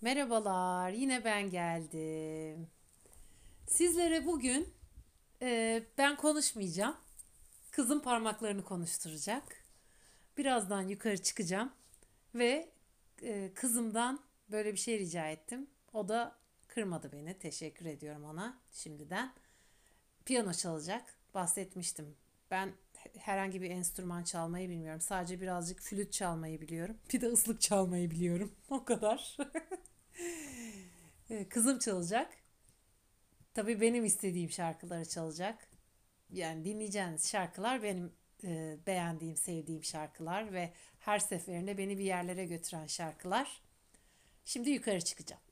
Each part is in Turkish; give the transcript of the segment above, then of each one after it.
Merhabalar, yine ben geldim. Sizlere bugün e, ben konuşmayacağım. Kızım parmaklarını konuşturacak. Birazdan yukarı çıkacağım ve e, kızımdan böyle bir şey rica ettim. O da kırmadı beni. Teşekkür ediyorum ona şimdiden. Piyano çalacak. Bahsetmiştim. Ben herhangi bir enstrüman çalmayı bilmiyorum. Sadece birazcık flüt çalmayı biliyorum. Bir de ıslık çalmayı biliyorum. O kadar. Ee, Kızım çalacak. Tabii benim istediğim şarkıları çalacak. Yani dinleyeceğiniz şarkılar benim e, beğendiğim, sevdiğim şarkılar ve her seferinde beni bir yerlere götüren şarkılar. Şimdi yukarı çıkacağım.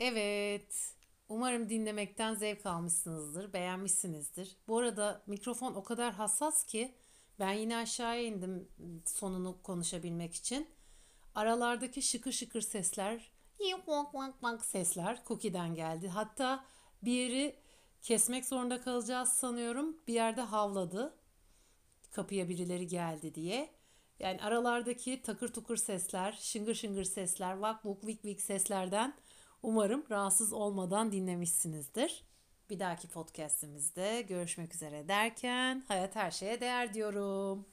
Evet. Umarım dinlemekten zevk almışsınızdır, beğenmişsinizdir. Bu arada mikrofon o kadar hassas ki ben yine aşağıya indim sonunu konuşabilmek için. Aralardaki şıkır şıkır sesler, vank vank vank sesler Cookie'den geldi. Hatta bir yeri kesmek zorunda kalacağız sanıyorum. Bir yerde havladı. Kapıya birileri geldi diye. Yani aralardaki takır tukur sesler, şıngır şıngır sesler, vak vuk vik vik seslerden umarım rahatsız olmadan dinlemişsinizdir. Bir dahaki podcastimizde görüşmek üzere derken hayat her şeye değer diyorum.